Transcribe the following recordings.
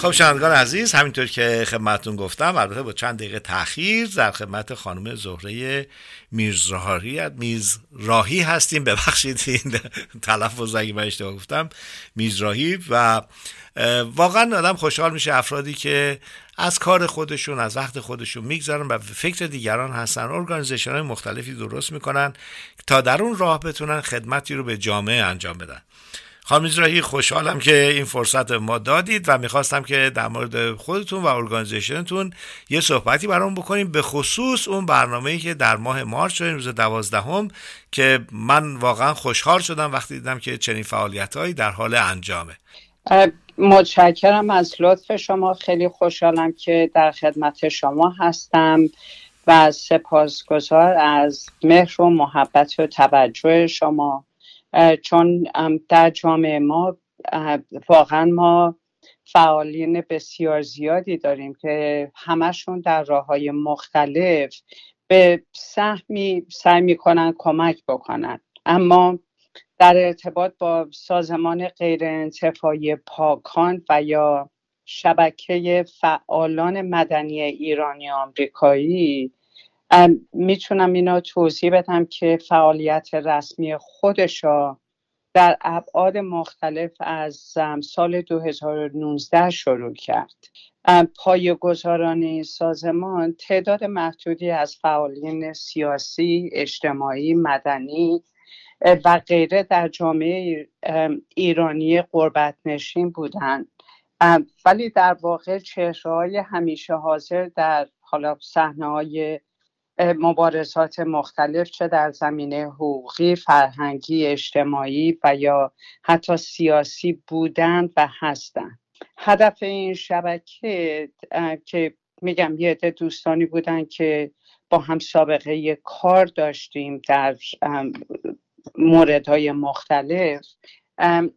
خب شنوندگان عزیز همینطور که خدمتتون گفتم البته با چند دقیقه تاخیر در خدمت خانم زهره میرزراهی میزراهی هستیم. ببخشید این تلفظ اگه من اشتباه گفتم میزراهی و واقعا آدم خوشحال میشه افرادی که از کار خودشون از وقت خودشون می‌گذارن و فکر دیگران هستن ارگانیزیشن های مختلفی درست می‌کنن تا در اون راه بتونن خدمتی رو به جامعه انجام بدن. خانم میزراهی خوشحالم که این فرصت ما دادید و می‌خواستم که در مورد خودتون و ارگانیزیشنتون یه صحبتی برام بکنیم به خصوص اون برنامه‌ای که در ماه مارچ روز دوازدهم که من واقعا خوشحال شدم وقتی دیدم که چنین فعالیتهایی در حال انجامه. متشکرم از لطف شما. خیلی خوشحالم که در خدمت شما هستم و سپاسگزار از مهر و محبت و توجه شما. چون در جامعه ما واقعا ما فعالین بسیار زیادی داریم که همشون در راه های مختلف به سهمی سعی می‌کنن کمک بکنن. اما در ارتباط با سازمان غیر انتفاعی پاکان و یا شبکه فعالان مدنی ایرانی آمریکایی می‌تونم اینا توضیح بدم که فعالیت رسمی خودشا در ابعاد مختلف از سال 2019 شروع کرد. پای گذاران این سازمان تعداد محدودی از فعالین سیاسی، اجتماعی، مدنی و غیره در جامعه ایرانی قربت نشین بودند ولی در واقع چهره همیشه حاضر در حالا صحنه های مبارزات مختلف چه در زمینه حقوقی، فرهنگی، اجتماعی و یا حتی سیاسی بودند و هستند. هدف این شبکه که میگم یه عده دوستانی بودن که با هم سابقه کار داشتیم در موردهای مختلف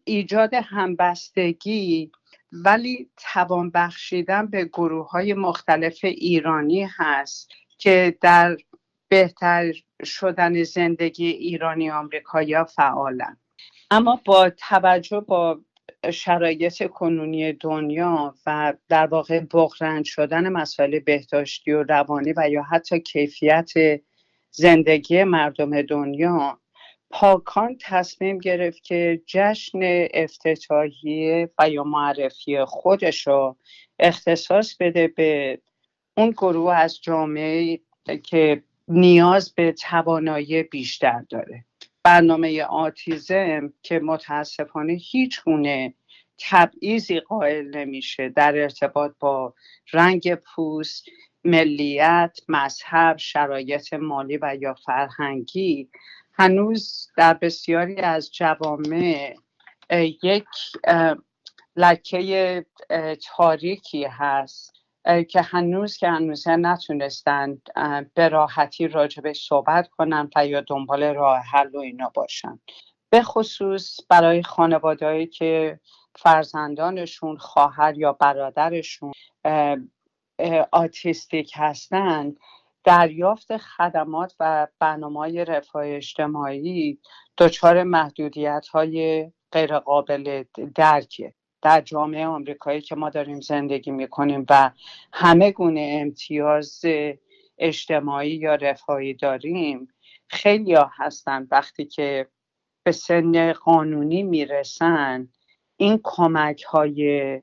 ایجاد همبستگی ولی توان بخشیدن به گروه های مختلف ایرانی هست که در بهتر شدن زندگی ایرانی آمریکایی فعالن. اما با توجه با شرایط کنونی دنیا و در واقع بغرند شدن مسائل بهداشتی و روانی و یا حتی کیفیت زندگی مردم دنیا پاکان تصمیم گرفت که جشن افتتاحیه و یا معرفی خودش رو اختصاص بده به اون گروه از جامعه که نیاز به توانایی بیشتر داره. برنامه آتیزم که متاسفانه هیچ گونه تبعیضی قائل نمیشه در ارتباط با رنگ پوست ملیت مذهب شرایط مالی و یا فرهنگی. هنوز در بسیاری از جوامع یک لکه تاریکی هست. که هنوز که هنوزه نتونستن به راحتی راجبه صحبت کنن و یا دنبال راه حل و اینا باشن. به خصوص برای خانوادهایی که فرزندانشون خواهر یا برادرشون آتیستیک هستند دریافت خدمات و برنامه رفاه اجتماعی دچار محدودیت های غیرقابل درکه. در جامعه آمریکایی که ما داریم زندگی می‌کنیم و همه گونه امتیاز اجتماعی یا رفاهی داریم خیلی ها هستن وقتی که به سن قانونی می‌رسن این کمک های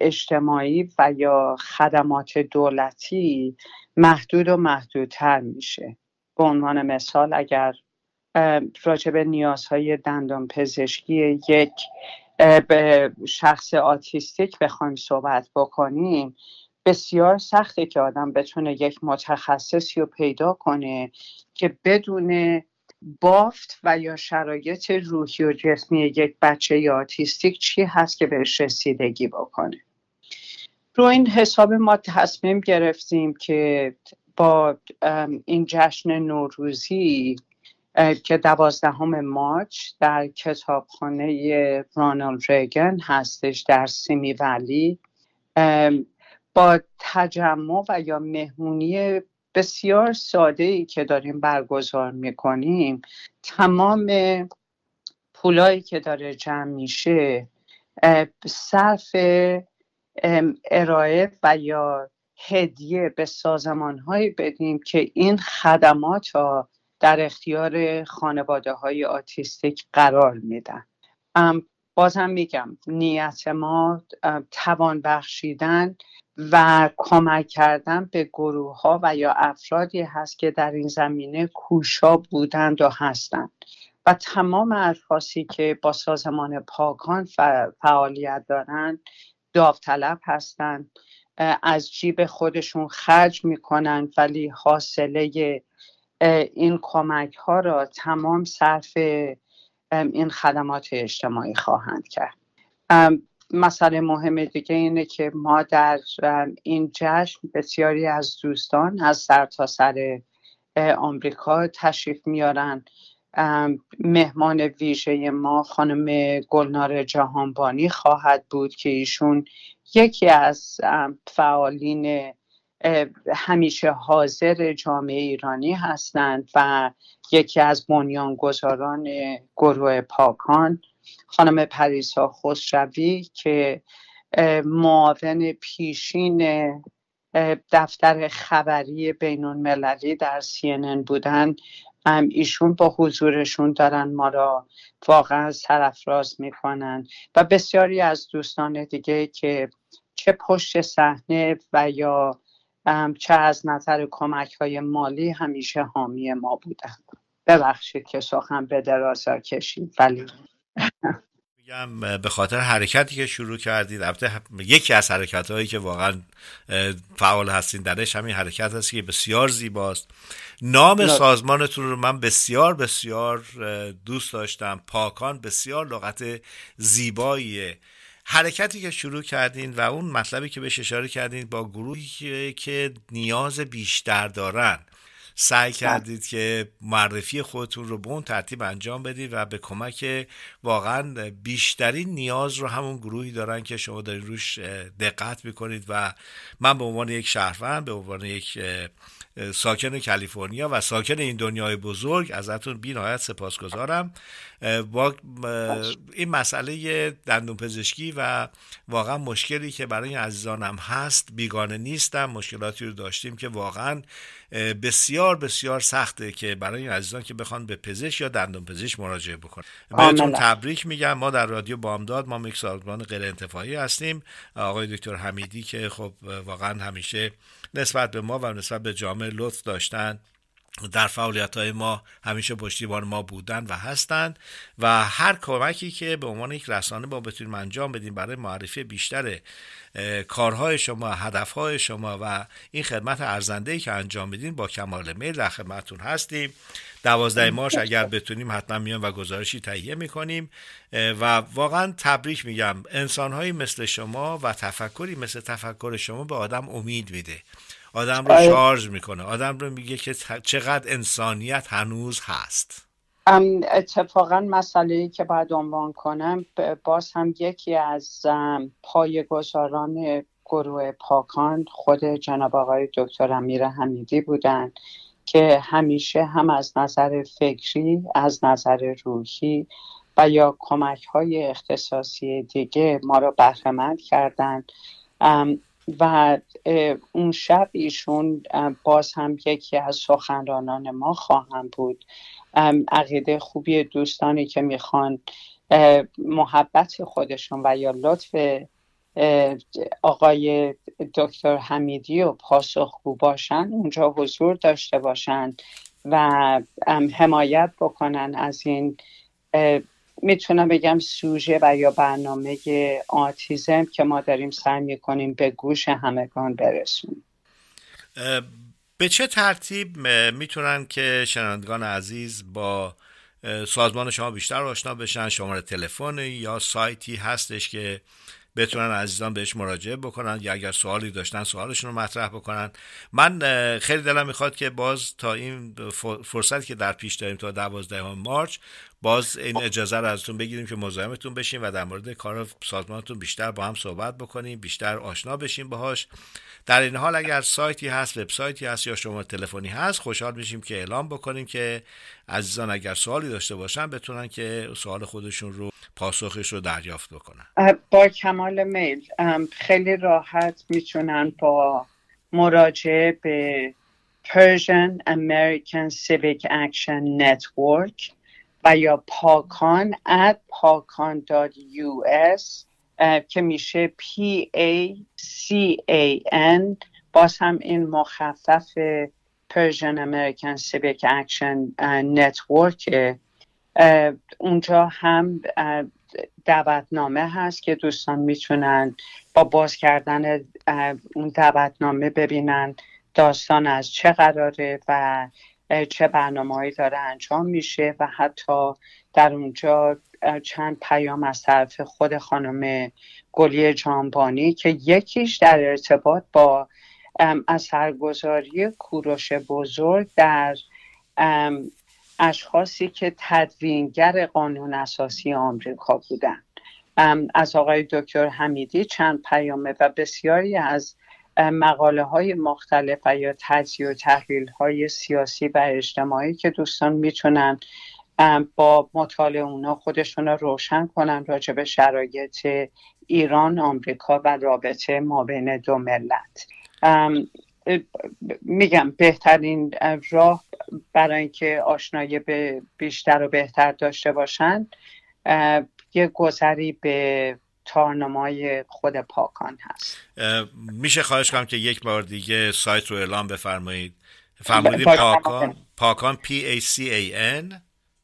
اجتماعی و یا خدمات دولتی محدود و محدودتر میشه. به عنوان مثال اگر راجب نیازهای دندان پزشکی یک به شخص آتیستیک بخوایم صحبت بکنیم بسیار سخته که آدم بتونه یک متخصصی رو پیدا کنه که بدون بافت و یا شرایط روحی و جسمی یک بچه یا آتیستیک چی هست که بهش رسیدگی بکنه. رو این حساب ما تصمیم گرفتیم که با این جشن نوروزی که دوازدهم مارچ در کتابخانه رانالد ریگن هستش در سیمی ولی. با تجمع و یا مهمونی بسیار ساده ای که داریم برگزار می‌کنیم تمام پولایی که داره جمع میشه صرف ارائه و یا هدیه به سازمان هایی بدیم که این خدمات را در اختیار خانواده های آتیستیک قرار میدن. بازم میگم نیت ما توان بخشیدن و کمک کردن به گروه ها و یا افرادی هست که در این زمینه کوشا بودند و هستند. و تمام اشخاصی که با سازمان پاکان فعالیت دارند داوطلب هستند. از جیب خودشون خرج می‌کنند ولی حاصله این کمک ها را تمام صرف این خدمات اجتماعی خواهند کرد. مسئله مهم دیگه اینه که ما در این جشن بسیاری از دوستان از سرتاسر سر آمریکا تشریف میارن مهمان ویژه ما خانم گلنار جهانبانی خواهد بود که ایشون یکی از فعالین همیشه حاضر جامعه ایرانی هستند و یکی از بنیانگذاران گروه پاکان خانم پریسا خسروی که معاون پیشین دفتر خبری بین المللی در CNN بودن. ایشون با حضورشون دارن ما را واقعا سرفراز می‌کنن. و بسیاری از دوستان دیگه که چه پشت صحنه و یا چه از نظر کمک های مالی همیشه حامی ما بودن. ببخشید که سخن به درازا کشید ولی میگم به خاطر حرکتی که شروع کردید البته یکی از حرکت هایی که واقعا فعال هستین درش همین حرکت هست که بسیار زیباست. نام سازمانتون رو من بسیار بسیار دوست داشتم. پاکان بسیار لغت زیباییه. حرکتی که شروع کردین و اون مطلبی که بهش اشاره کردین با گروهی که نیاز بیشتر دارن سعی بله. کردید که معرفی خودتون رو به اون ترتیب انجام بدید و به کمک واقعا بیشترین نیاز رو همون گروهی دارن که شما دارید روش دقت می‌کنید و من به عنوان یک شهروند به عنوان یک ساکن کالیفرنیا و ساکن این دنیای بزرگ. ازتون بی نهایت سپاسگزارم با این مسئله دندون پزشکی و واقعا مشکلی که برای عزیزانم هست بیگانه نیستم. مشکلاتی رو داشتیم که واقعا بسیار بسیار سخته که برای این عزیزان که بخوان به پزشک یا دندون پزشک مراجعه بکنن. بهتون تبریک میگم. ما در رادیو بامداد ما یک سازمان غیر انتفاعی هستیم. آقای دکتر حمیدی که خب واقعا همیشه نسبت به ما و نسبت به جامعه لطف داشتن. در فعالیت های ما همیشه پشتیبان ما بودن و هستند و هر کمکی که به عنوان یک رسانه با بتونیم انجام بدیم برای معرفی بیشتر کارهای شما هدفهای شما و این خدمت ارزنده که انجام بدین با کمال میل در خدمتتون هستیم. دوازده مارش اگر بتونیم حتما میان و گزارشی تهیه می‌کنیم. و واقعا تبریک میگم. انسانهایی مثل شما و تفکری مثل تفکر شما به آدم امید میده. آدم رو. شارژ می‌کنه. آدم رو میگه که چقدر انسانیت هنوز هست. اتفاقا مسئله که باید عنوان کنم باز هم یکی از پایگزاران گروه پاکان خود جناب آقای دکتر امیر حمیدی بودند که همیشه هم از نظر فکری از نظر روحی و یا کمک های اختصاصی دیگه ما رو بهرهمند کردند و اون شب ایشون باز هم یکی از سخنرانان ما خواهم بود. عقیده خوبی دوستانی که می‌خوان محبت خودشون و یا لطف آقای دکتر حمیدی و پاسخگو باشن اونجا حضور داشته باشند و حمایت بکنن از این می‌تونم بگم سوژه و یا برنامه آتیزم که ما داریم سعی می‌کنیم به گوش همگان برسونیم. به چه ترتیب می‌تونن که شنوندگان عزیز با سازمان شما بیشتر آشنا بشن؟ شماره تلفن یا سایتی هستش که بتونن عزیزان بهش مراجعه بکنن یا اگر سوالی داشتن سوالشون رو مطرح بکنن؟ من خیلی دلم می‌خواد که باز تا این فرصت که در پیش داریم تا دوازده مارچ باز این اجازه رو ازتون بگیریم که مزاحمتون بشیم و در مورد کار سازمانتون بیشتر با هم صحبت بکنیم بیشتر آشنا بشیم باهاش. در این حال اگر سایتی هست وبسایتی هست یا شما تلفنی هست خوشحال میشیم که اعلام بکنیم که عزیزان اگر سوالی داشته باشن بتونن که سوال خودشون رو پاسخش رو دریافت بکنن. با کمال میل. خیلی راحت می‌تونن با مراجعه به Persian American Civic Action Network و یا پاکان at pakan.us که میشه P A C A N. باز هم این مخفف Persian American Civic Action Network اونجا هم دعوتنامه هست که دوستان می‌تونن با باز کردن اون دعوتنامه ببینن داستان از چه قراره و چه برنامه داره انجام میشه و حتی در اونجا چند پیام از طرف خود خانم گلی جانبانی که یکیش در ارتباط با اثرگذاری کوروش بزرگ در اشخاصی که تدوینگر قانون اساسی آمریکا بودن. از آقای دکتر حمیدی چند پیامه و بسیاری از مقاله های مختلف و یا تجزیه و تحلیل های سیاسی و اجتماعی که دوستان می‌تونن با مطالعه اونا خودشون رو روشن کنن راجع به شرایط ایران آمریکا و رابطه ما بین دو ملت. میگم بهترین راه برای اینکه آشنایی به بیشتر و بهتر داشته باشن یه گذری به تارنمای خود پاکان هست. میشه خواهش کنم که یک بار دیگه سایت رو اعلام بفرمایید. فرمودید پاکان پاکان P A C A N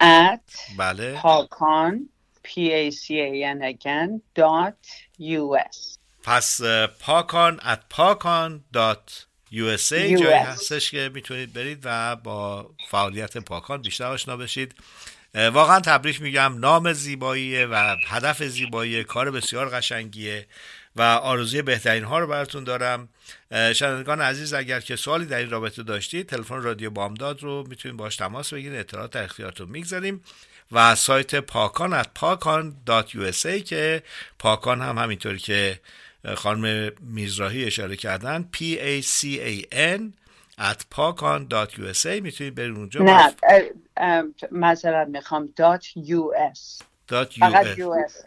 at بله. پاکان P A C A N again dot US پس پاکان at پاکان dot USA جایی هستش که می‌تونید برید و با فعالیت پاکان بیشتر آشنا بشید. واقعا تبریک میگم. نام زیبایی و هدف زیبایی کار بسیار قشنگیه و آرزوی بهترین ها رو براتون دارم. شنوندگان عزیز اگر که سوالی در این رابطه داشتید تلفن رادیو بامداد رو می‌تونید باش تماس بگیرید. اطلاعات در اختیارتون می‌گذاریم و سایت پاکان at پاکان که پاکان هم همینطوری که خانم میزراهی اشاره کردن P A C A N at پاکان.usa می‌تونید برید اونجا. نه معذرت می‌خوام دات یو اس. فقط اس.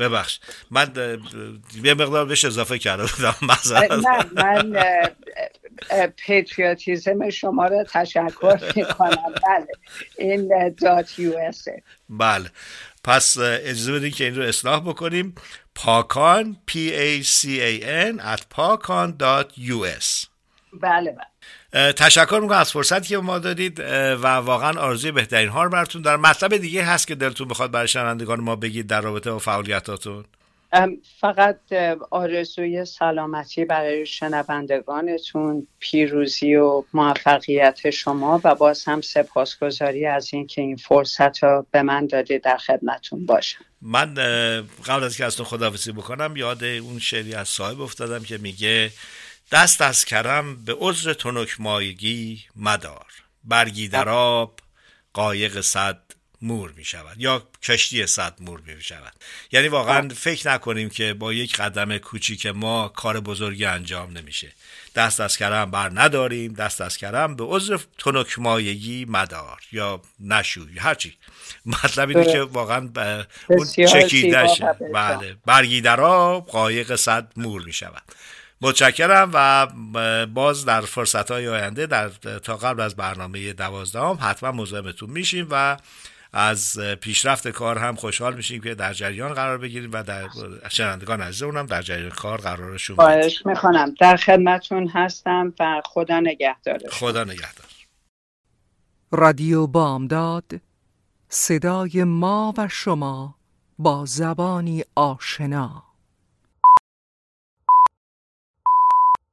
ببخش. من یه مقدار بهش اضافه کرده بودم. نه من پیتریاتیزم شما رو تشکر می‌کنم. بله. این dot US. بله. پس اجازه بدین که این رو اصلاح بکنیم. پاکان P A C A N at پاکان.us بله بله. تشکر می‌کنم از فرصتی که ما دادید و واقعا آرزوی بهترین ها رو براتون دارم. مطلب دیگه هست که دلتون بخواد برای شنوندگان ما بگید در رابطه با فعالیتاتون. فقط آرزوی سلامتی برای شنوندگانتون پیروزی و موفقیت شما و باز هم سپاسگزاری از اینکه این فرصت رو به من دادید در خدمتون باشم. من قبل از که از تو خداحافظی بکنم یاد اون شعری از صاحب افتادم که میگه دست از کرم به عذر تنک مایگی مدار. برگی در آب قایق صد مور می شود یا کشتی صد مور می شود. یعنی واقعا فکر نکنیم که با یک قدم کوچیک ما کار بزرگی انجام نمیشه. دست از کرم بر نداریم دست از کرم به عذر تنک مایگی مدار یا نشوی هرچی مطلب اینه که واقعا اون چکیدش بله. برگی در آب قایق صد مور می شود. متشکرم و باز در فرصت های آینده در تا قبل از برنامه دوازدهم حتما مزاحمتون میشیم و از پیشرفت کار هم خوشحال میشیم که در جریان قرار بگیریم و در شنوندگان عزیزمونم در جریان کار قرارشون خواهش می‌کنم. در خدمتون هستم و خدا نگهدار خدا نگهدار. رادیو بامداد صدای ما و شما با زبانی آشنا.